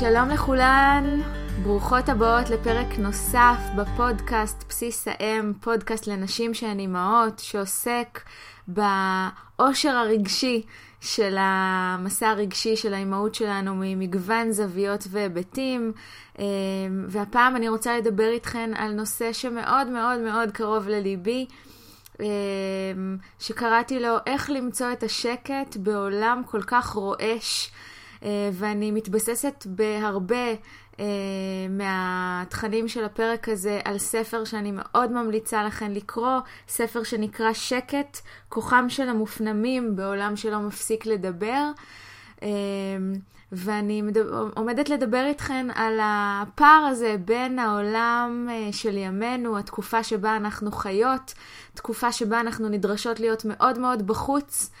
שלום לכולן, ברוכות הבאות לפרק נוסף בפודקאסט בסיס האם, פודקאסט לנשים שהן אימהות, שעוסק באושר הרגשי של המסע הרגשי של האימהות שלנו ממגוון זוויות והיבטים. אמ, והפעם אני רוצה לדבר איתכן על נושא שמאוד מאוד מאוד קרוב לליבי. אמ, שקראתי לו איך למצוא את השקט בעולם כל כך רועש אה, ואני מתבססת בהרבה אה, מהתכנים של הפרק הזה על ספר שאני מאוד ממליצה לכם לקרוא, ספר שנקרא שקט, כוחם של המופנמים בעולם שלא מפסיק לדבר. אה, ואני עומדת לדבר איתכן על הפער הזה בין העולם של ימינו, התקופה שבה אנחנו חיות, תקופה שבה אנחנו נדרשות להיות מאוד מאוד בחוץ, אה,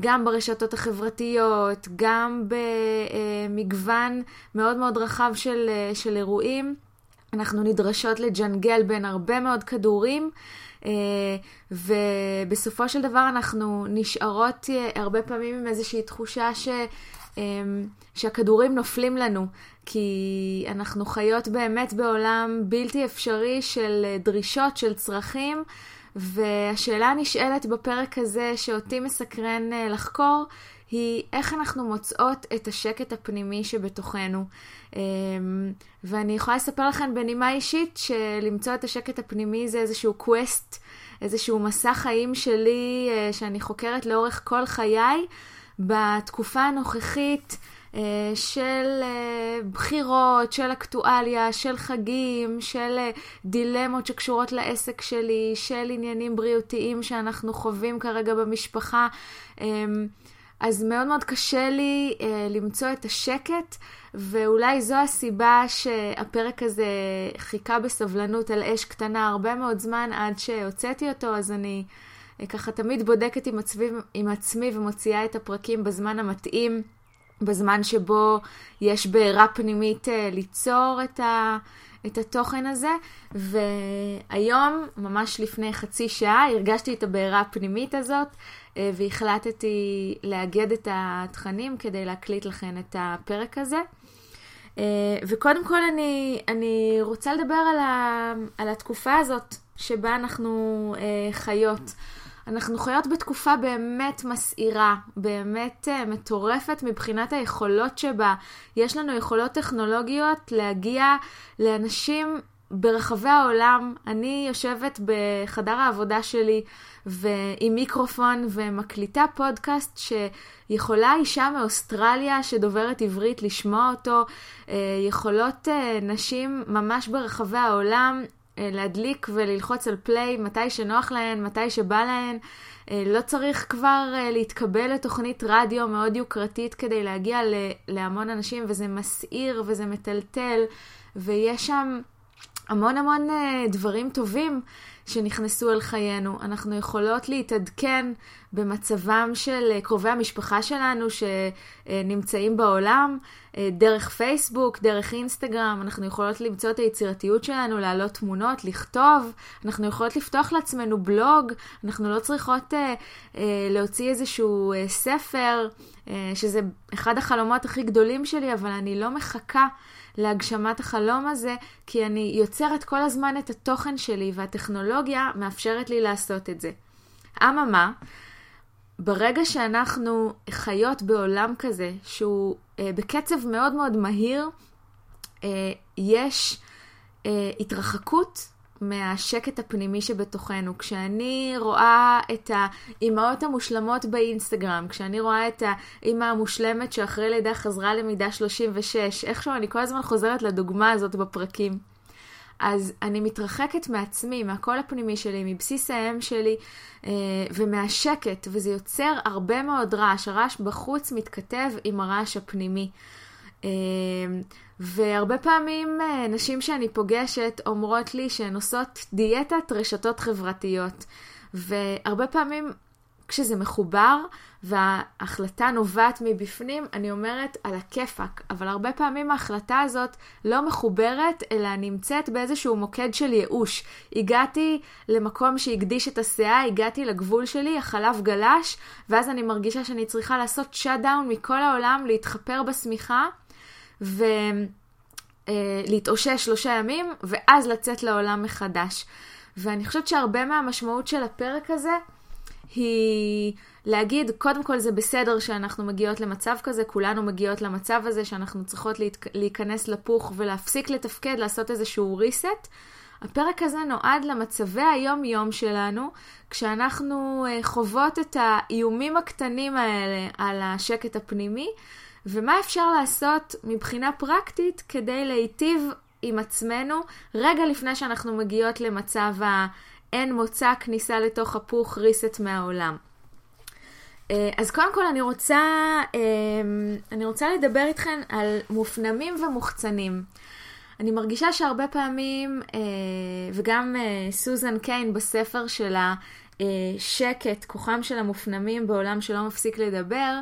גם ברשתות החברתיות, גם במגוון מאוד מאוד רחב של, אה, של אירועים. אנחנו נדרשות לג'נגל בין הרבה מאוד כדורים, אה, ובסופו של דבר אנחנו נשארות הרבה פעמים עם איזושהי תחושה ש... שהכדורים נופלים לנו, כי אנחנו חיות באמת בעולם בלתי אפשרי של דרישות, של צרכים, והשאלה הנשאלת בפרק הזה, שאותי מסקרן אה, לחקור, היא איך אנחנו מוצאות את השקט הפנימי שבתוכנו. אמ, ואני יכולה לספר לכם בנימה אישית שלמצוא את השקט הפנימי זה איזשהו קווסט, איזשהו מסע חיים שלי אה, שאני חוקרת לאורך כל חיי. בתקופה הנוכחית אה, של אה, בחירות, של אקטואליה, של חגים, של אה, דילמות שקשורות לעסק שלי, של עניינים בריאותיים שאנחנו חווים כרגע במשפחה. אמ, אז מאוד מאוד קשה לי למצוא את השקט, ואולי זו הסיבה שהפרק הזה חיכה בסבלנות על אש קטנה הרבה מאוד זמן עד שהוצאתי אותו, אז אני ככה תמיד בודקת עם עצמי, עם עצמי ומוציאה את הפרקים בזמן המתאים. בזמן שבו יש בעירה פנימית אה, ליצור את, ה, את התוכן הזה. והיום, ממש לפני חצי שעה, הרגשתי את הבעירה הפנימית הזאת, אה, והחלטתי לאגד את התכנים כדי להקליט לכם את הפרק הזה. אה, וקודם כל אני, אני רוצה לדבר על, ה, על התקופה הזאת שבה אנחנו חיות. אנחנו חיות בתקופה באמת מסעירה, באמת uh, מטורפת מבחינת היכולות שבה. יש לנו יכולות טכנולוגיות להגיע לאנשים ברחבי העולם. אני יושבת בחדר העבודה שלי ועם מיקרופון ומקליטה פודקאסט שיכולה אישה מאוסטרליה שדוברת עברית לשמוע אותו. Uh, יכולות uh, נשים ממש ברחבי העולם להדליק וללחוץ על פליי מתי שנוח להן, מתי שבא להן. אה, לא צריך כבר אה, להתקבל לתוכנית רדיו מאוד יוקרתית כדי להגיע להמון אנשים, וזה מסעיר וזה מטלטל, ויש שם המון המון דברים טובים שנכנסו אל חיינו. אנחנו יכולות להתעדכן במצבם של קרובי המשפחה שלנו שנמצאים בעולם, דרך פייסבוק, דרך אינסטגרם, אנחנו יכולות למצוא את היצירתיות שלנו, להעלות תמונות, לכתוב, אנחנו יכולות לפתוח לעצמנו בלוג, אנחנו לא צריכות אה, אה, להוציא איזשהו אה, ספר, אה, שזה אחד החלומות הכי גדולים שלי, אבל אני לא מחכה. להגשמת החלום הזה, כי אני יוצרת כל הזמן את התוכן שלי, והטכנולוגיה מאפשרת לי לעשות את זה. אממה, ברגע שאנחנו חיות בעולם כזה, שהוא אה, בקצב מאוד מאוד מהיר, אה, יש אה, התרחקות מהשקט הפנימי שבתוכנו. כשאני רואה את האימהות המושלמות באינסטגרם, כשאני רואה את האימא המושלמת שאחרי לידה חזרה למידה 36, איכשהו אני כל הזמן חוזרת לדוגמה הזאת בפרקים. אז אני מתרחקת מעצמי, מהקול הפנימי שלי, מבסיס האם שלי אה, ומהשקט, וזה יוצר הרבה מאוד רעש. הרעש בחוץ מתכתב עם הרעש הפנימי. אה, והרבה פעמים אה, נשים שאני פוגשת אומרות לי שהן עושות דיאטת רשתות חברתיות. והרבה פעמים כשזה מחובר וההחלטה נובעת מבפנים, אני אומרת על הכיפאק, אבל הרבה פעמים ההחלטה הזאת לא מחוברת, אלא נמצאת באיזשהו מוקד של ייאוש. הגעתי למקום שהגדיש את הסאה, הגעתי לגבול שלי, החלב גלש, ואז אני מרגישה שאני צריכה לעשות shutdown מכל העולם, להתחפר בשמיכה. ולהתאושש אה, שלושה ימים, ואז לצאת לעולם מחדש. ואני חושבת שהרבה מהמשמעות של הפרק הזה היא להגיד, קודם כל זה בסדר שאנחנו מגיעות למצב כזה, כולנו מגיעות למצב הזה שאנחנו צריכות להיכנס לפוך ולהפסיק לתפקד, לעשות איזשהו reset. הפרק הזה נועד למצבי היום-יום שלנו, כשאנחנו אה, חוות את האיומים הקטנים האלה על השקט הפנימי, ומה אפשר לעשות מבחינה פרקטית כדי להיטיב עם עצמנו רגע לפני שאנחנו מגיעות למצב האין מוצא כניסה לתוך הפוך ריסט מהעולם. אה, אז קודם כל אני רוצה, אה, אני רוצה לדבר איתכם על מופנמים ומוחצנים. אני מרגישה שהרבה פעמים, אה, וגם סוזן קיין בספר שלה, שקט, כוחם של המופנמים בעולם שלא מפסיק לדבר,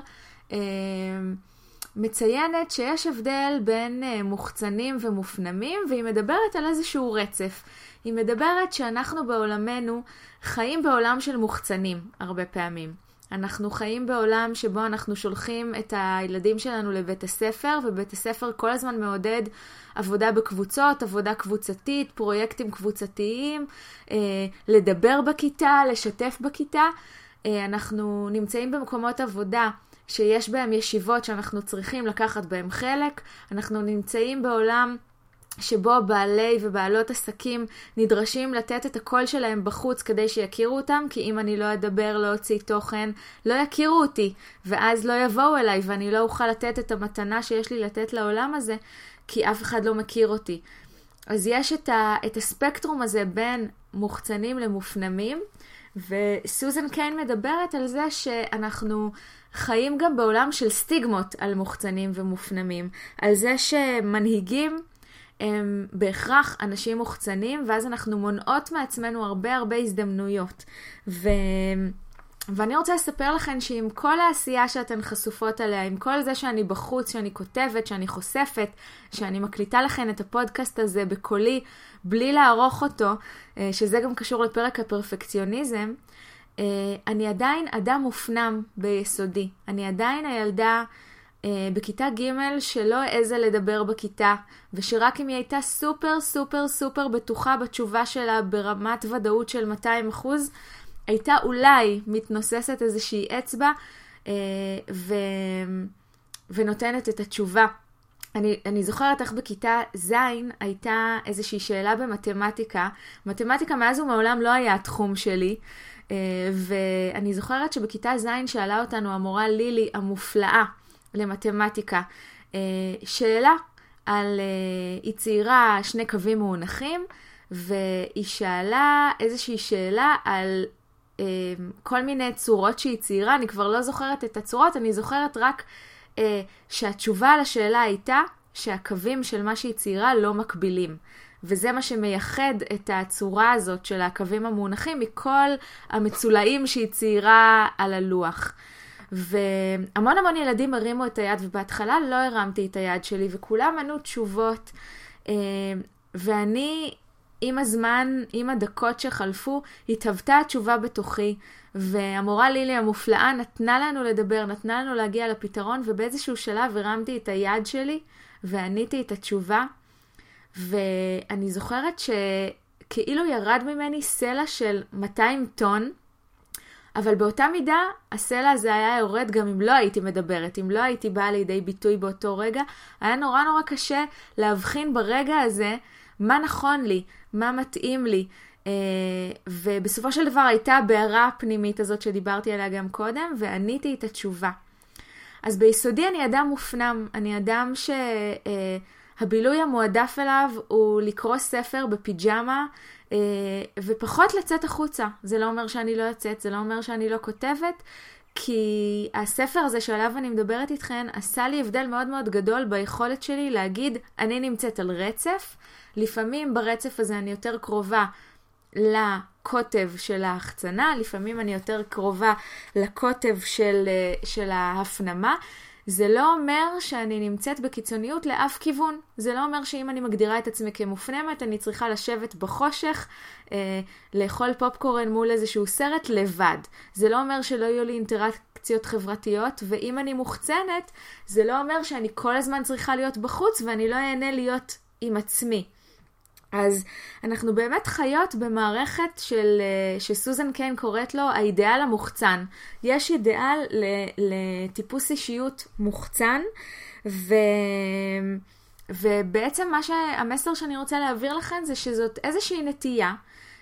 מציינת שיש הבדל בין מוחצנים ומופנמים, והיא מדברת על איזשהו רצף. היא מדברת שאנחנו בעולמנו חיים בעולם של מוחצנים הרבה פעמים. אנחנו חיים בעולם שבו אנחנו שולחים את הילדים שלנו לבית הספר, ובית הספר כל הזמן מעודד עבודה בקבוצות, עבודה קבוצתית, פרויקטים קבוצתיים, אה, לדבר בכיתה, לשתף בכיתה. אה, אנחנו נמצאים במקומות עבודה שיש בהם ישיבות שאנחנו צריכים לקחת בהם חלק. אנחנו נמצאים בעולם שבו בעלי ובעלות עסקים נדרשים לתת את הקול שלהם בחוץ כדי שיכירו אותם, כי אם אני לא אדבר, לא אוציא תוכן, לא יכירו אותי, ואז לא יבואו אליי ואני לא אוכל לתת את המתנה שיש לי לתת לעולם הזה, כי אף אחד לא מכיר אותי. אז יש את, ה, את הספקטרום הזה בין מוחצנים למופנמים, וסוזן קיין מדברת על זה שאנחנו חיים גם בעולם של סטיגמות על מוחצנים ומופנמים, על זה שמנהיגים הם בהכרח אנשים מוחצנים, ואז אנחנו מונעות מעצמנו הרבה הרבה הזדמנויות. ו... ואני רוצה לספר לכם שעם כל העשייה שאתן חשופות עליה, עם כל זה שאני בחוץ, שאני כותבת, שאני חושפת, שאני מקליטה לכם את הפודקאסט הזה בקולי, בלי לערוך אותו, אה, שזה גם קשור לפרק הפרפקציוניזם, אה, אני עדיין אדם מופנם ביסודי. אני עדיין הילדה אה, בכיתה ג' שלא העזה לדבר בכיתה, ושרק אם היא הייתה סופר סופר סופר בטוחה בתשובה שלה ברמת ודאות של 200 אחוז, הייתה אולי מתנוססת איזושהי אצבע אה, ו... ונותנת את התשובה. אני, אני זוכרת איך בכיתה ז' הייתה איזושהי שאלה במתמטיקה. מתמטיקה מאז ומעולם לא היה התחום שלי. אה, ואני זוכרת שבכיתה ז' שאלה אותנו המורה לילי המופלאה, למתמטיקה. אה, שאלה על, אה, היא ציירה שני קווים מאונחים, והיא שאלה איזושהי שאלה על כל מיני צורות שהיא ציירה, אני כבר לא זוכרת את הצורות, אני זוכרת רק שהתשובה על השאלה הייתה שהקווים של מה שהיא ציירה לא מקבילים. וזה מה שמייחד את הצורה הזאת של הקווים המאונחים מכל המצולעים שהיא ציירה על הלוח. והמון המון ילדים הרימו את היד, ובהתחלה לא הרמתי את היד שלי, וכולם ענו תשובות. אה, ואני, עם הזמן, עם הדקות שחלפו, התהוותה התשובה בתוכי, והמורה לילי המופלאה נתנה לנו לדבר, נתנה לנו להגיע לפתרון, ובאיזשהו שלב הרמתי את היד שלי ועניתי את התשובה. ואני זוכרת שכאילו ירד ממני סלע של 200 טון, אבל באותה מידה, הסלע הזה היה יורד גם אם לא הייתי מדברת, אם לא הייתי באה לידי ביטוי באותו רגע. היה נורא נורא קשה להבחין ברגע הזה מה נכון לי, מה מתאים לי. Uh, ובסופו של דבר הייתה הבערה הפנימית הזאת שדיברתי עליה גם קודם, ועניתי את התשובה. אז ביסודי אני אדם מופנם, אני אדם שהבילוי uh, המועדף אליו הוא לקרוא ספר בפיג'מה אה, ופחות לצאת החוצה. זה לא אומר שאני לא יוצאת, זה לא אומר שאני לא כותבת, כי הספר הזה שעליו אני מדברת איתכן עשה לי הבדל מאוד מאוד גדול ביכולת שלי להגיד, אני נמצאת על רצף. לפעמים ברצף הזה אני יותר קרובה לקוטב של ההחצנה, לפעמים אני יותר קרובה לקוטב של, אה, של ההפנמה. זה לא אומר שאני נמצאת בקיצוניות לאף כיוון. זה לא אומר שאם אני מגדירה את עצמי כמופנמת, אני צריכה לשבת בחושך, אה, לאכול פופקורן מול איזשהו סרט לבד. זה לא אומר שלא יהיו לי אינטראקציות חברתיות, ואם אני מוחצנת, זה לא אומר שאני כל הזמן צריכה להיות בחוץ ואני לא אהנה להיות עם עצמי. אז אנחנו באמת חיות במערכת של, אה, שסוזן קיין קוראת לו האידיאל המוחצן. יש אידיאל לטיפוס אישיות מוחצן, ו... ובעצם מה שהמסר שאני רוצה להעביר לכם זה שזאת איזושהי נטייה.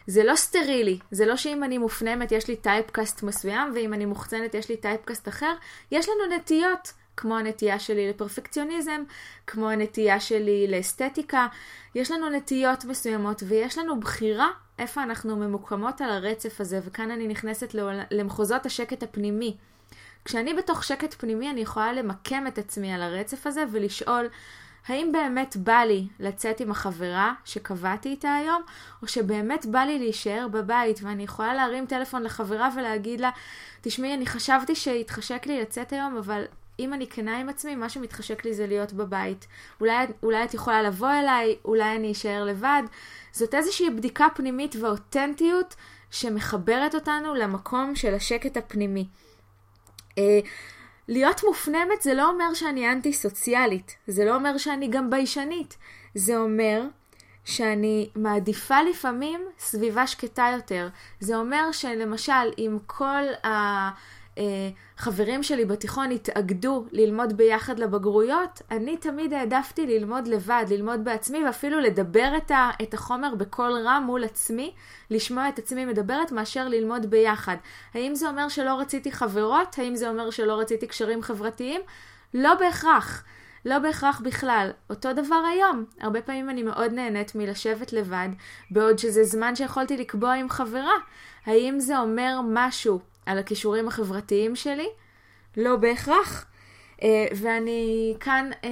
זה לא סטרילי, זה לא שאם אני מופנמת יש לי typecast מסוים, ואם אני מוחצנת יש לי typecast אחר. יש לנו נטיות, כמו הנטייה שלי לפרפקציוניזם, כמו הנטייה שלי לאסתטיקה. יש לנו נטיות מסוימות ויש לנו בחירה איפה אנחנו ממוקמות על הרצף הזה, וכאן אני נכנסת למחוזות השקט הפנימי. כשאני בתוך שקט פנימי אני יכולה למקם את עצמי על הרצף הזה ולשאול האם באמת בא לי לצאת עם החברה שקבעתי איתה היום, או שבאמת בא לי להישאר בבית ואני יכולה להרים טלפון לחברה ולהגיד לה, תשמעי, אני חשבתי שהתחשק לי לצאת היום, אבל אם אני כנה עם עצמי, מה שמתחשק לי זה להיות בבית. אולי, אולי את יכולה לבוא אליי, אולי אני אשאר לבד. זאת איזושהי בדיקה פנימית ואותנטיות שמחברת אותנו למקום של השקט הפנימי. אה, להיות מופנמת זה לא אומר שאני אנטי סוציאלית, זה לא אומר שאני גם ביישנית, זה אומר שאני מעדיפה לפעמים סביבה שקטה יותר. זה אומר שלמשל, אם כל ה... אה, חברים שלי בתיכון התאגדו ללמוד ביחד לבגרויות, אני תמיד העדפתי ללמוד לבד, ללמוד בעצמי ואפילו לדבר את, ה, את החומר בקול רם מול עצמי, לשמוע את עצמי מדברת מאשר ללמוד ביחד. האם זה אומר שלא רציתי חברות? האם זה אומר שלא רציתי קשרים חברתיים? לא בהכרח. לא בהכרח בכלל. אותו דבר היום. הרבה פעמים אני מאוד נהנית מלשבת לבד, בעוד שזה זמן שיכולתי לקבוע עם חברה. האם זה אומר משהו על הכישורים החברתיים שלי? לא בהכרח. Uh, ואני כאן uh,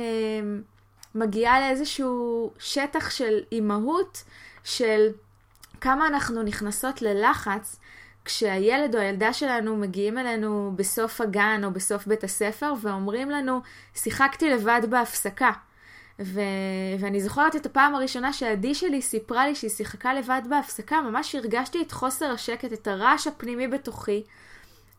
מגיעה לאיזשהו שטח של אימהות, של כמה אנחנו נכנסות ללחץ כשהילד או הילדה שלנו מגיעים אלינו בסוף הגן או בסוף בית הספר ואומרים לנו, שיחקתי לבד בהפסקה. ו... ואני זוכרת את הפעם הראשונה שעדי שלי סיפרה לי שהיא שיחקה לבד בהפסקה, ממש הרגשתי את חוסר השקט, את הרעש הפנימי בתוכי,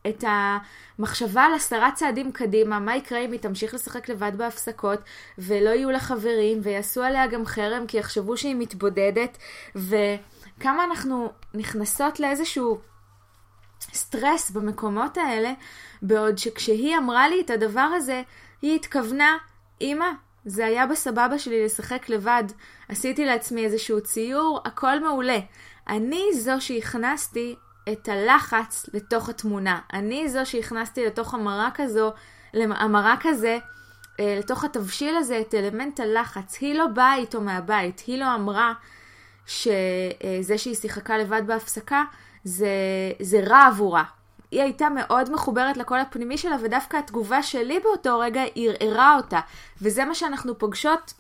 את המחשבה על עשרה צעדים קדימה, מה יקרה אם היא תמשיך לשחק לבד בהפסקות, ולא יהיו לה חברים, ויעשו עליה גם חרם, כי יחשבו שהיא מתבודדת, וכמה אנחנו נכנסות לאיזשהו סטרס במקומות האלה, בעוד שכשהיא אמרה לי את הדבר הזה, היא התכוונה, אמא, זה היה בסבבה שלי לשחק לבד, עשיתי לעצמי איזשהו ציור, הכל מעולה. אני זו שהכנסתי את הלחץ לתוך התמונה. אני זו שהכנסתי לתוך המרק הזו, המרק הזה, אה, לתוך התבשיל הזה, את אלמנט הלחץ. היא לא באה איתו מהבית, היא לא אמרה שזה שהיא שיחקה לבד בהפסקה, זה, זה רע עבורה. היא הייתה מאוד מחוברת לקול הפנימי שלה, ודווקא התגובה שלי באותו רגע ערערה אותה. וזה מה שאנחנו פוגשות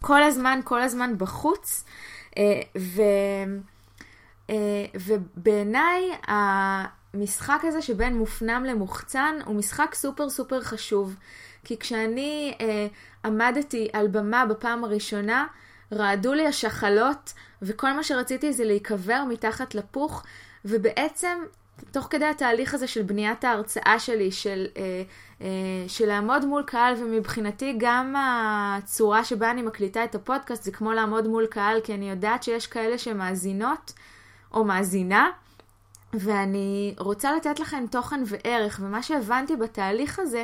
כל הזמן, כל הזמן בחוץ. אה, ו... אה, ובעיניי המשחק הזה שבין מופנם למוחצן הוא משחק סופר סופר חשוב. כי כשאני אה, עמדתי על במה בפעם הראשונה, רעדו לי השחלות, וכל מה שרציתי זה להיקבר מתחת לפוך, ובעצם תוך כדי התהליך הזה של בניית ההרצאה שלי, של, אה, אה, של לעמוד מול קהל, ומבחינתי גם הצורה שבה אני מקליטה את הפודקאסט זה כמו לעמוד מול קהל, כי אני יודעת שיש כאלה שמאזינות או מאזינה, ואני רוצה לתת לכם תוכן וערך, ומה שהבנתי בתהליך הזה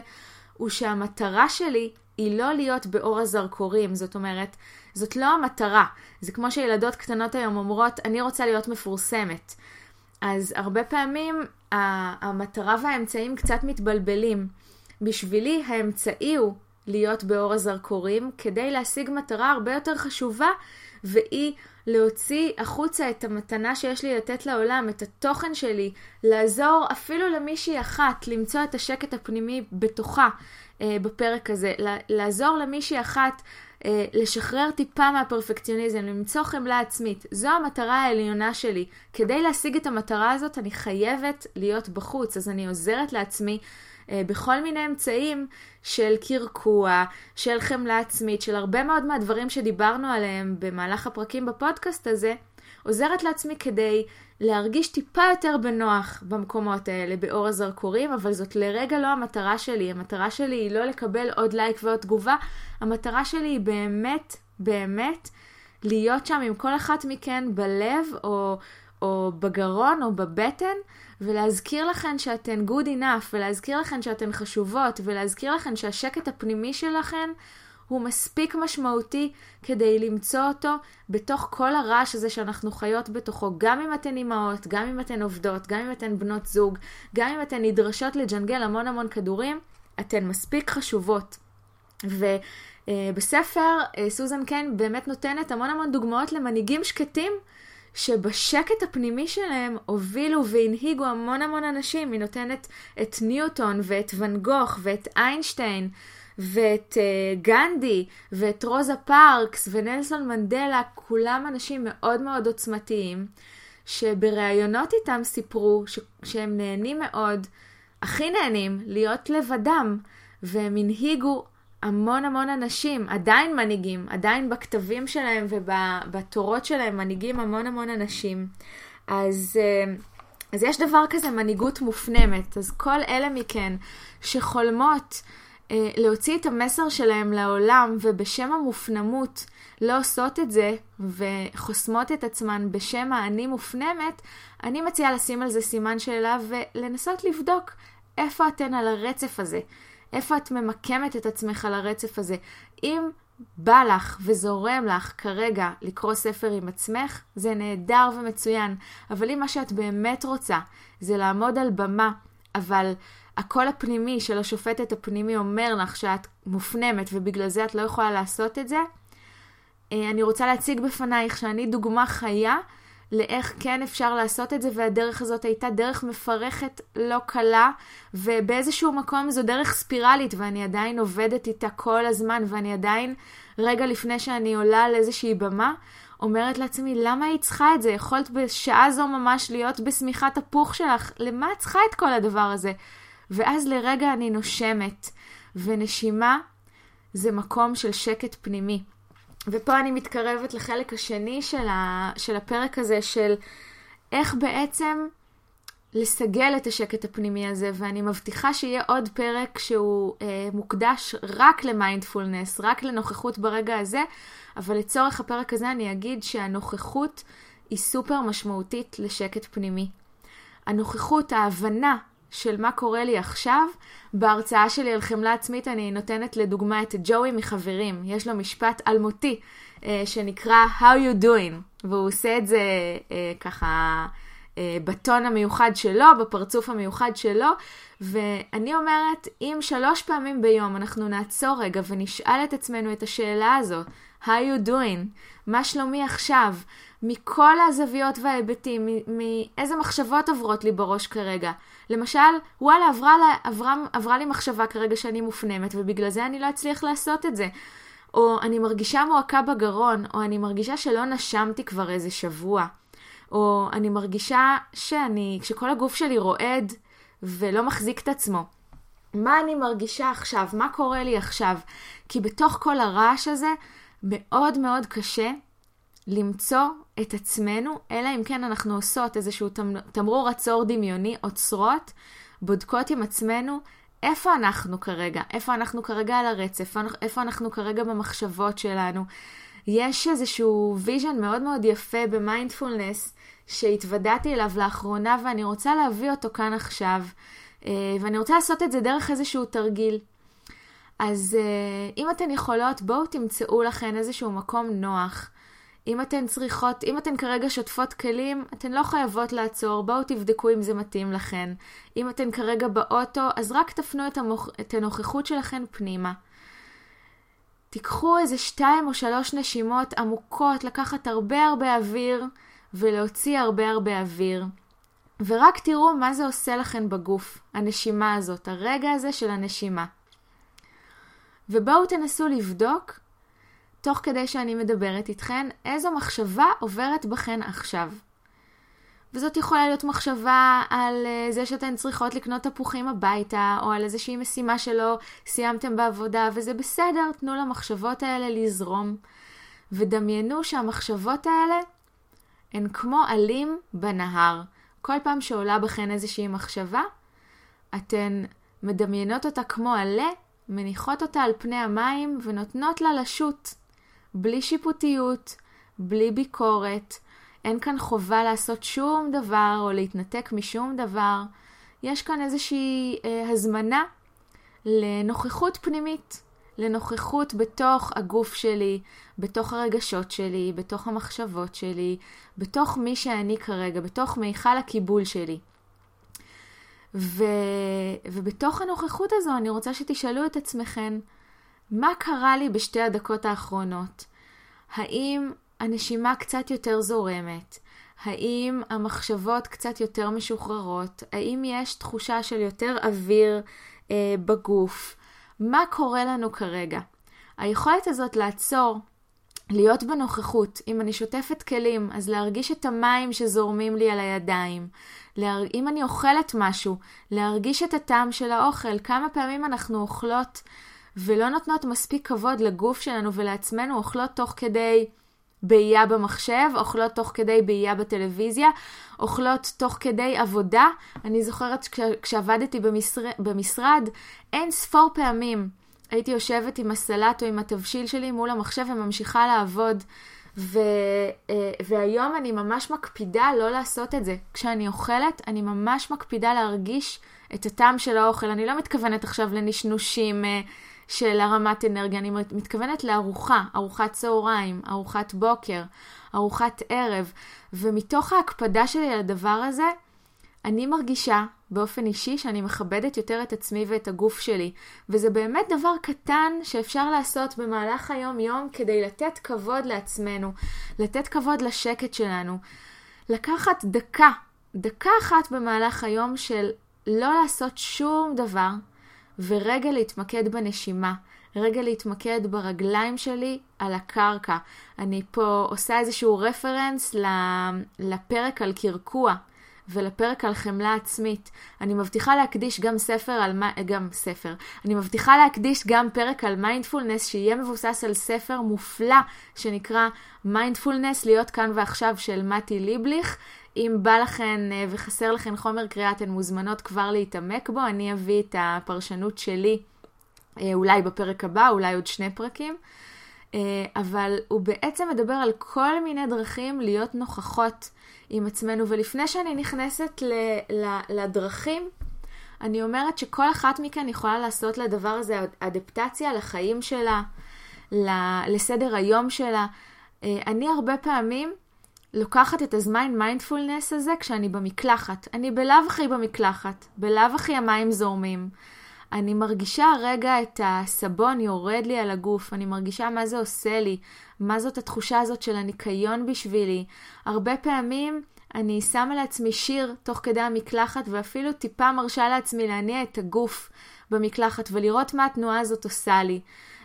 הוא שהמטרה שלי היא לא להיות באור הזרקורים, זאת אומרת, זאת לא המטרה. זה כמו שילדות קטנות היום אומרות, אני רוצה להיות מפורסמת. אז הרבה פעמים המטרה והאמצעים קצת מתבלבלים. בשבילי האמצעי הוא להיות באור הזרקורים כדי להשיג מטרה הרבה יותר חשובה, והיא להוציא החוצה את המתנה שיש לי לתת לעולם, את התוכן שלי, לעזור אפילו למישהי אחת למצוא את השקט הפנימי בתוכה אה, בפרק הזה, לעזור למישהי אחת לשחרר טיפה מהפרפקציוניזם, למצוא חמלה עצמית. זו המטרה העליונה שלי. כדי להשיג את המטרה הזאת אני חייבת להיות בחוץ, אז אני עוזרת לעצמי אה, בכל מיני אמצעים של קרקוע, של חמלה עצמית, של הרבה מאוד מהדברים שדיברנו עליהם במהלך הפרקים בפודקאסט הזה, עוזרת לעצמי כדי להרגיש טיפה יותר בנוח במקומות האלה, באור הזרקורים, אבל זאת לרגע לא המטרה שלי. המטרה שלי היא לא לקבל עוד לייק ועוד תגובה, המטרה שלי היא באמת, באמת, להיות שם עם כל אחת מכן בלב, או, או בגרון, או בבטן, ולהזכיר לכן שאתן good enough, ולהזכיר לכן שאתן חשובות, ולהזכיר לכן שהשקט הפנימי שלכן הוא מספיק משמעותי כדי למצוא אותו בתוך כל הרעש הזה שאנחנו חיות בתוכו, גם אם אתן אימהות, גם אם אתן עובדות, גם אם אתן בנות זוג, גם אם אתן נדרשות לג'נגל המון המון כדורים, אתן מספיק חשובות. ובספר אה, סוזן קיין באמת נותנת המון המון דוגמאות למנהיגים שקטים שבשקט הפנימי שלהם הובילו והנהיגו המון המון אנשים. היא נותנת את ניוטון ואת ואן גוך ואת איינשטיין ואת uh, גנדי ואת רוזה פארקס ונלסון מנדלה, כולם אנשים מאוד מאוד עוצמתיים, שבראיונות איתם סיפרו ש- שהם נהנים מאוד, הכי נהנים, להיות לבדם, והם הנהיגו המון המון אנשים, עדיין מנהיגים, עדיין בכתבים שלהם ובתורות שלהם מנהיגים המון המון אנשים. אז, אה, אז יש דבר כזה מנהיגות מופנמת. אז כל אלה מכן שחולמות להוציא את המסר שלהם לעולם ובשם המופנמות לא עושות את זה וחוסמות את עצמן בשם האני מופנמת, אני מציעה לשים על זה סימן שאלה ולנסות לבדוק איפה אתן על הרצף הזה. איפה את ממקמת את עצמך על הרצף הזה. אם בא לך וזורם לך כרגע לקרוא ספר עם עצמך, זה נהדר ומצוין. אבל אם מה שאת באמת רוצה זה לעמוד על במה, אבל הקול הפנימי של השופטת הפנימי אומר לך שאת מופנמת ובגלל זה את לא יכולה לעשות את זה, אה, אני רוצה להציג בפנייך שאני דוגמה חיה לאיך כן אפשר לעשות את זה, והדרך הזאת הייתה דרך מפרכת, לא קלה, ובאיזשהו מקום זו דרך ספירלית, ואני עדיין עובדת איתה כל הזמן, ואני עדיין, רגע לפני שאני עולה על איזושהי במה, אומרת לעצמי, למה היית צריכה את זה? יכולת בשעה זו ממש להיות בשמיכת הפוך שלך, למה את צריכה את כל הדבר הזה? ואז לרגע אני נושמת, ונשימה זה מקום של שקט פנימי. ופה אני מתקרבת לחלק השני של, ה, של הפרק הזה, של איך בעצם לסגל את השקט הפנימי הזה, ואני מבטיחה שיהיה עוד פרק שהוא אה, מוקדש רק למיינדפולנס, רק לנוכחות ברגע הזה, אבל לצורך הפרק הזה אני אגיד שהנוכחות היא סופר משמעותית לשקט פנימי. הנוכחות, ההבנה של מה קורה לי עכשיו, בהרצאה שלי על חמלה עצמית אני נותנת לדוגמה את ג'וי מחברים. יש לו משפט אלמותי אה, שנקרא How you doing, והוא עושה את זה אה, ככה אה, בטון המיוחד שלו, בפרצוף המיוחד שלו, ואני אומרת, אם שלוש פעמים ביום אנחנו נעצור רגע ונשאל את עצמנו את השאלה הזו, How you doing? מה שלומי עכשיו? מכל הזוויות וההיבטים, מאיזה מחשבות עוברות לי בראש כרגע. למשל, וואלה, עברה, לה, עברה, עברה לי מחשבה כרגע שאני מופנמת, ובגלל זה אני לא אצליח לעשות את זה. או אני מרגישה מועקה בגרון, או אני מרגישה שלא נשמתי כבר איזה שבוע. או אני מרגישה שאני, כשכל הגוף שלי רועד ולא מחזיק את עצמו. מה אני מרגישה עכשיו? מה קורה לי עכשיו? כי בתוך כל הרעש הזה מאוד מאוד קשה למצוא את עצמנו, אלא אם כן אנחנו עושות איזשהו תמרור עצור דמיוני, עוצרות, בודקות עם עצמנו איפה אנחנו כרגע, איפה אנחנו כרגע על הרצף, איפה אנחנו כרגע במחשבות שלנו. יש איזשהו vision מאוד מאוד יפה במיינדפולנס שהתוודעתי אליו לאחרונה ואני רוצה להביא אותו כאן עכשיו, אה, ואני רוצה לעשות את זה דרך איזשהו תרגיל. אז אה, אם אתן יכולות, בואו תמצאו לכן איזשהו מקום נוח. אם אתן צריכות, אם אתן כרגע שוטפות כלים, אתן לא חייבות לעצור, בואו תבדקו אם זה מתאים לכן. אם אתן כרגע באוטו, אז רק תפנו את, המוח, את הנוכחות שלכן פנימה. תיקחו איזה שתיים או שלוש נשימות עמוקות, לקחת הרבה הרבה אוויר ולהוציא הרבה הרבה אוויר. ורק תראו מה זה עושה לכן בגוף, הנשימה הזאת, הרגע הזה של הנשימה. ובואו תנסו לבדוק תוך כדי שאני מדברת איתכן, איזו מחשבה עוברת בכן עכשיו. וזאת יכולה להיות מחשבה על אה, זה שאתן צריכות לקנות תפוחים הביתה, או על איזושהי משימה שלא סיימתם בעבודה, וזה בסדר, תנו למחשבות האלה לזרום. ודמיינו שהמחשבות האלה הן כמו עלים בנהר. כל פעם שעולה בכן איזושהי מחשבה, אתן מדמיינות אותה כמו עלה, מניחות אותה על פני המים ונותנות לה לשוט, בלי שיפוטיות, בלי ביקורת. אין כאן חובה לעשות שום דבר או להתנתק משום דבר. יש כאן איזושהי אה, הזמנה לנוכחות פנימית, לנוכחות בתוך הגוף שלי, בתוך הרגשות שלי, בתוך המחשבות שלי, בתוך מי שאני כרגע, בתוך מיכל הקיבול שלי. ו... ובתוך הנוכחות הזו אני רוצה שתשאלו את עצמכם, מה קרה לי בשתי הדקות האחרונות? האם הנשימה קצת יותר זורמת? האם המחשבות קצת יותר משוחררות? האם יש תחושה של יותר אוויר אה, בגוף? מה קורה לנו כרגע? היכולת הזאת לעצור, להיות בנוכחות, אם אני שוטפת כלים, אז להרגיש את המים שזורמים לי על הידיים. להר... אם אני אוכלת משהו, להרגיש את הטעם של האוכל. כמה פעמים אנחנו אוכלות ולא נותנות מספיק כבוד לגוף שלנו ולעצמנו, אוכלות תוך כדי באייה במחשב, אוכלות תוך כדי באייה בטלוויזיה, אוכלות תוך כדי עבודה. אני זוכרת כש... כשעבדתי במשר... במשרד, אין ספור פעמים הייתי יושבת עם הסלט או עם התבשיל שלי מול המחשב וממשיכה לעבוד. ו, אה, והיום אני ממש מקפידה לא לעשות את זה. כשאני אוכלת, אני ממש מקפידה להרגיש את הטעם של האוכל. אני לא מתכוונת עכשיו לנשנושים אה, של הרמת אנרגיה, אני מתכוונת לארוחה, ארוחת צהריים, ארוחת בוקר, ארוחת ערב. ומתוך ההקפדה שלי על הדבר הזה, אני מרגישה באופן אישי שאני מכבדת יותר את עצמי ואת הגוף שלי. וזה באמת דבר קטן שאפשר לעשות במהלך היום-יום כדי לתת כבוד לעצמנו, לתת כבוד לשקט שלנו. לקחת דקה, דקה אחת במהלך היום של לא לעשות שום דבר, ורגע להתמקד בנשימה. רגע להתמקד ברגליים שלי על הקרקע. אני פה עושה איזשהו רפרנס לפרק על קרקוע. ולפרק על חמלה עצמית. אני מבטיחה להקדיש גם ספר על מה... גם ספר. אני מבטיחה להקדיש גם פרק על מיינדפולנס שיהיה מבוסס על ספר מופלא שנקרא מיינדפולנס להיות כאן ועכשיו של מתי ליבליך. אם בא לכן אה, וחסר לכן חומר קריאה, אתן מוזמנות כבר להתעמק בו. אני אביא את הפרשנות שלי אה, אולי בפרק הבא, אולי עוד שני פרקים. אה, אבל הוא בעצם מדבר על כל מיני דרכים להיות נוכחות עם עצמנו. ולפני שאני נכנסת לדרכים, אני אומרת שכל אחת מכן יכולה לעשות לדבר הזה אדפטציה לחיים שלה, לסדר היום שלה. אני הרבה פעמים לוקחת את הזמן מיינדפולנס הזה כשאני במקלחת. אני בלאו הכי במקלחת, בלאו הכי המים זורמים. אני מרגישה רגע את הסבון יורד לי על הגוף, אני מרגישה מה זה עושה לי, מה זאת התחושה הזאת של הניקיון בשבילי. הרבה פעמים אני שמה לעצמי שיר תוך כדי המקלחת ואפילו טיפה מרשה לעצמי להניע את הגוף במקלחת ולראות מה התנועה הזאת עושה לי.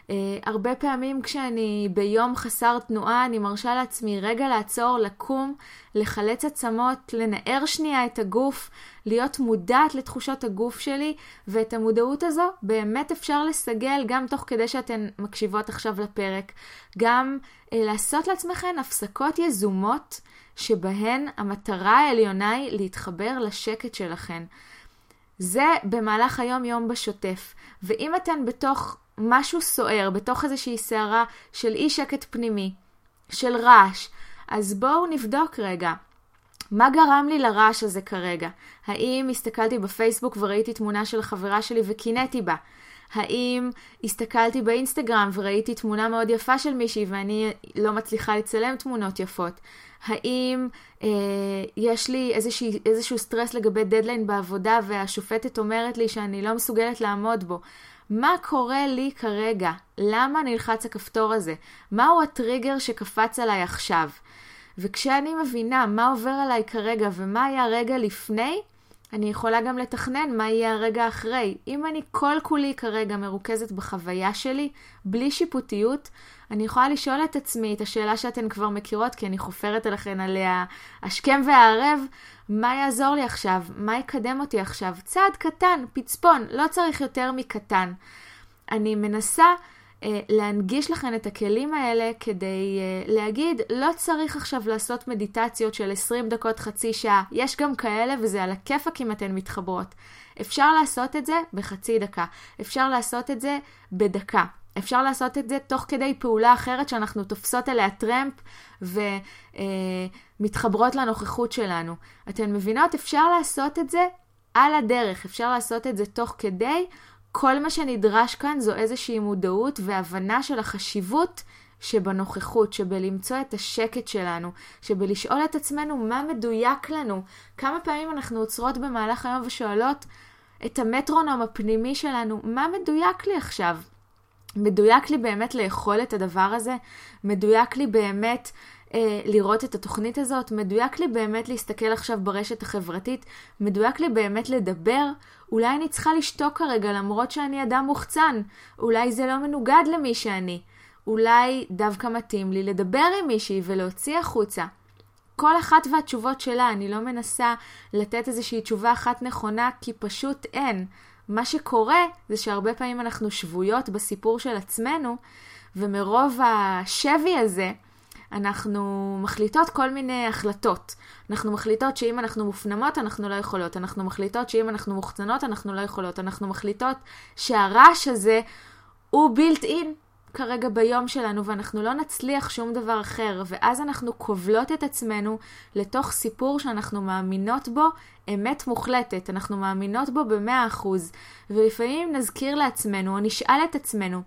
Uh, הרבה פעמים כשאני ביום חסר תנועה, אני מרשה לעצמי רגע לעצור, לקום, לחלץ עצמות, לנער שנייה את הגוף, להיות מודעת לתחושות הגוף שלי, ואת המודעות הזו באמת אפשר לסגל גם תוך כדי שאתן מקשיבות עכשיו לפרק. גם uh, לעשות לעצמכן הפסקות יזומות, שבהן המטרה העליונה היא להתחבר לשקט שלכן. זה במהלך היום-יום בשוטף. ואם אתן בתוך משהו סוער, בתוך איזושהי סערה של אי שקט פנימי, של רעש, אז בואו נבדוק רגע. מה גרם לי לרעש הזה כרגע? האם הסתכלתי בפייסבוק וראיתי תמונה של חברה שלי וקינאתי בה? האם הסתכלתי באינסטגרם וראיתי תמונה מאוד יפה של מישהי ואני לא מצליחה לצלם תמונות יפות? האם אה, יש לי איזושהי, איזשהו סטרס לגבי דדליין בעבודה והשופטת אומרת לי שאני לא מסוגלת לעמוד בו? מה קורה לי כרגע? למה נלחץ הכפתור הזה? מהו הטריגר שקפץ עליי עכשיו? וכשאני מבינה מה עובר עליי כרגע ומה היה רגע לפני, אני יכולה גם לתכנן מה יהיה הרגע אחרי. אם אני כל כולי כרגע מרוכזת בחוויה שלי, בלי שיפוטיות, אני יכולה לשאול את עצמי את השאלה שאתן כבר מכירות, כי אני חופרת עליכן עליה השכם והערב, מה יעזור לי עכשיו? מה יקדם אותי עכשיו? צעד קטן, פצפון, לא צריך יותר מקטן. אני מנסה להנגיש לכם את הכלים האלה כדי אה, להגיד, לא צריך עכשיו לעשות מדיטציות של 20 דקות, חצי שעה. יש גם כאלה וזה על הכיפאק אם אתן מתחברות. אפשר לעשות את זה בחצי דקה. אפשר לעשות את זה בדקה. אפשר לעשות את זה תוך כדי פעולה אחרת שאנחנו תופסות עליה טרמפ ומתחברות אה, לנוכחות שלנו. אתן מבינות? אפשר לעשות את זה על הדרך. אפשר לעשות את זה תוך כדי. כל מה שנדרש כאן זו איזושהי מודעות והבנה של החשיבות שבנוכחות, שבלמצוא את השקט שלנו, שבלשאול את עצמנו מה מדויק לנו. כמה פעמים אנחנו עוצרות במהלך היום ושואלות את המטרונום הפנימי שלנו, מה מדויק לי עכשיו? מדויק לי באמת לאכול את הדבר הזה? מדויק לי באמת אה, לראות את התוכנית הזאת? מדויק לי באמת להסתכל עכשיו ברשת החברתית? מדויק לי באמת לדבר? אולי אני צריכה לשתוק כרגע למרות שאני אדם מוחצן. אולי זה לא מנוגד למי שאני. אולי דווקא מתאים לי לדבר עם מישהי ולהוציא החוצה. כל אחת והתשובות שלה, אני לא מנסה לתת איזושהי תשובה אחת נכונה, כי פשוט אין. מה שקורה זה שהרבה פעמים אנחנו שבויות בסיפור של עצמנו, ומרוב השבי הזה, אנחנו מחליטות כל מיני החלטות. אנחנו מחליטות שאם אנחנו מופנמות, אנחנו לא יכולות. אנחנו מחליטות שאם אנחנו מוחצנות, אנחנו לא יכולות. אנחנו מחליטות שהרעש הזה הוא בילט אין כרגע ביום שלנו, ואנחנו לא נצליח שום דבר אחר. ואז אנחנו כובלות את עצמנו לתוך סיפור שאנחנו מאמינות בו אמת מוחלטת. אנחנו מאמינות בו במאה אחוז. ולפעמים נזכיר לעצמנו, או נשאל את עצמנו,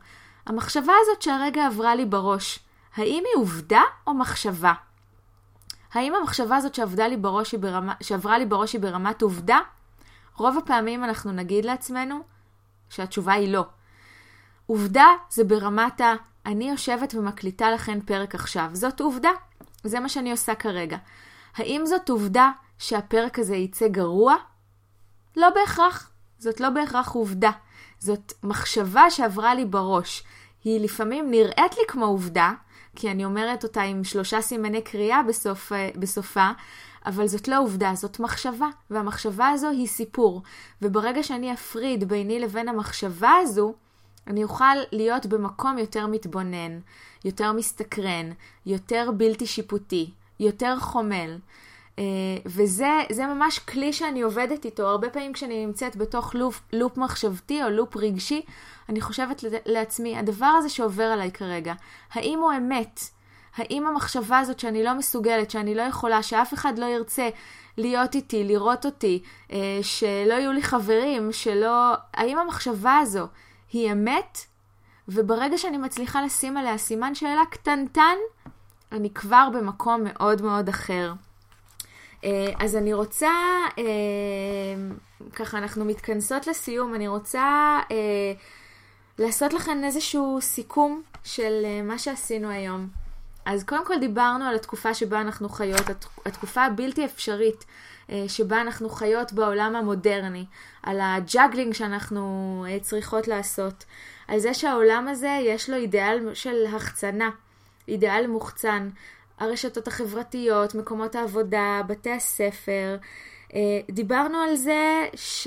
המחשבה הזאת שהרגע עברה לי בראש, האם היא עובדה או מחשבה? האם המחשבה הזאת שעבדה לי בראש ברמה, שעברה לי בראש היא ברמת עובדה? רוב הפעמים אנחנו נגיד לעצמנו שהתשובה היא לא. עובדה זה ברמת ה... אני יושבת ומקליטה לכן פרק עכשיו. זאת עובדה. זה מה שאני עושה כרגע. האם זאת עובדה שהפרק הזה יצא גרוע? לא בהכרח. זאת לא בהכרח עובדה. זאת מחשבה שעברה לי בראש. היא לפעמים נראית לי כמו עובדה, כי אני אומרת אותה עם שלושה סימני קריאה בסוף, אה, בסופה, אבל זאת לא עובדה, זאת מחשבה, והמחשבה הזו היא סיפור. וברגע שאני אפריד ביני לבין המחשבה הזו, אני אוכל להיות במקום יותר מתבונן, יותר מסתקרן, יותר בלתי שיפוטי, יותר חומל. Uh, וזה ממש כלי שאני עובדת איתו. הרבה פעמים כשאני נמצאת בתוך לופ, לופ מחשבתי או לופ רגשי, אני חושבת לעצמי, הדבר הזה שעובר עליי כרגע, האם הוא אמת? האם המחשבה הזאת שאני לא מסוגלת, שאני לא יכולה, שאף אחד לא ירצה להיות איתי, לראות אותי, uh, שלא יהיו לי חברים, שלא... האם המחשבה הזו היא אמת? וברגע שאני מצליחה לשים עליה סימן שאלה קטנטן, אני כבר במקום מאוד מאוד אחר. אה, אז אני רוצה, אה, ככה אנחנו מתכנסות לסיום, אני רוצה אה, לעשות לכם איזשהו סיכום של מה שעשינו היום. אז קודם כל דיברנו על התקופה שבה אנחנו חיות, התקופה הבלתי אפשרית שבה אנחנו חיות בעולם המודרני, על ה juggling שאנחנו צריכות לעשות, על זה שהעולם הזה יש לו אידיאל של החצנה, אידיאל מוחצן, הרשתות החברתיות, מקומות העבודה, בתי הספר. אה, דיברנו על זה ש,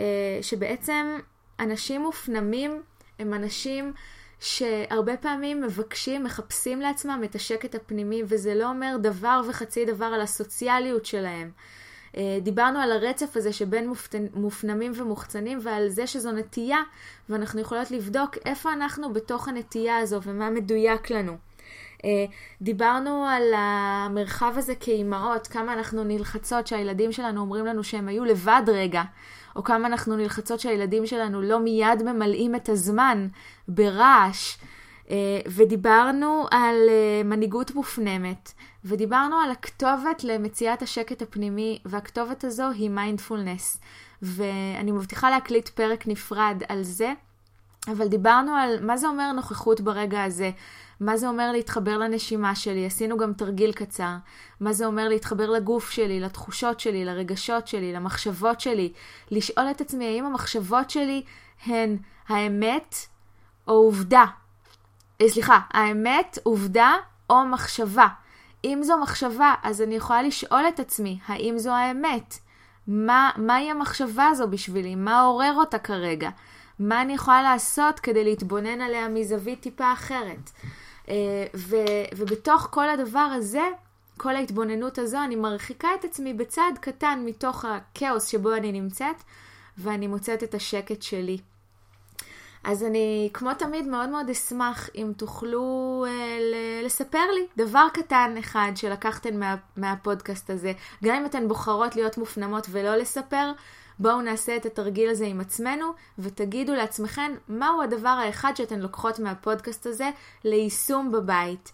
אה, שבעצם אנשים מופנמים הם אנשים שהרבה פעמים מבקשים, מחפשים לעצמם את השקט הפנימי, וזה לא אומר דבר וחצי דבר על הסוציאליות שלהם. אה, דיברנו על הרצף הזה שבין מופנמים ומוחצנים ועל זה שזו נטייה, ואנחנו יכולות לבדוק איפה אנחנו בתוך הנטייה הזו ומה מדויק לנו. אה, דיברנו על המרחב הזה כאימהות, כמה אנחנו נלחצות שהילדים שלנו אומרים לנו שהם היו לבד רגע, או כמה אנחנו נלחצות שהילדים שלנו לא מיד ממלאים את הזמן ברעש. אה, ודיברנו על אה, מנהיגות מופנמת, ודיברנו על הכתובת למציאת השקט הפנימי, והכתובת הזו היא מיינדפולנס. ואני מבטיחה להקליט פרק נפרד על זה, אבל דיברנו על מה זה אומר נוכחות ברגע הזה, מה זה אומר להתחבר לנשימה שלי? עשינו גם תרגיל קצר. מה זה אומר להתחבר לגוף שלי, לתחושות שלי, לרגשות שלי, למחשבות שלי? לשאול את עצמי האם המחשבות שלי הן האמת או עובדה? אה, סליחה, האמת, עובדה או מחשבה? אם זו מחשבה, אז אני יכולה לשאול את עצמי, האם זו האמת? מה, מהי המחשבה הזו בשבילי? מה עורר אותה כרגע? מה אני יכולה לעשות כדי להתבונן עליה מזווית טיפה אחרת? אה, ו, ובתוך כל הדבר הזה, כל ההתבוננות הזו, אני מרחיקה את עצמי בצעד קטן מתוך הכאוס שבו אני נמצאת, ואני מוצאת את השקט שלי. אז אני, כמו תמיד, מאוד מאוד אשמח אם תוכלו אה, לספר לי דבר קטן אחד שלקחתן מה, מהפודקאסט הזה. גם אם אתן בוחרות להיות מופנמות ולא לספר, בואו נעשה את התרגיל הזה עם עצמנו, ותגידו לעצמכן מהו הדבר האחד שאתן לוקחות מהפודקאסט הזה ליישום בבית.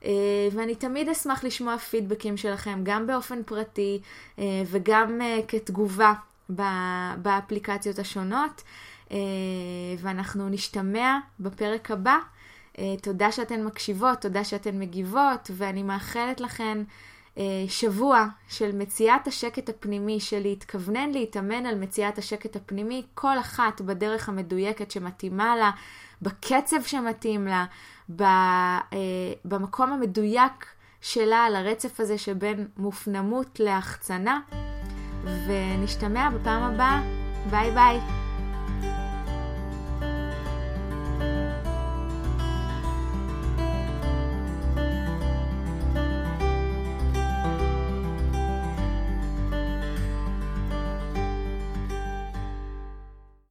Uh, ואני תמיד אשמח לשמוע פידבקים שלכם, גם באופן פרטי uh, וגם uh, כתגובה באפליקציות השונות. אה, ואנחנו נשתמע בפרק הבא. אה, תודה שאתן מקשיבות, תודה שאתן מגיבות, ואני מאחלת לכן אה, שבוע של מציאת השקט הפנימי, של להתכוונן להתאמן על מציאת השקט הפנימי, כל אחת בדרך המדויקת שמתאימה לה, בקצב שמתאים לה, במקום המדויק שלה על הרצף הזה שבין מופנמות להחצנה. ונשתמע בפעם הבאה. ביי ביי.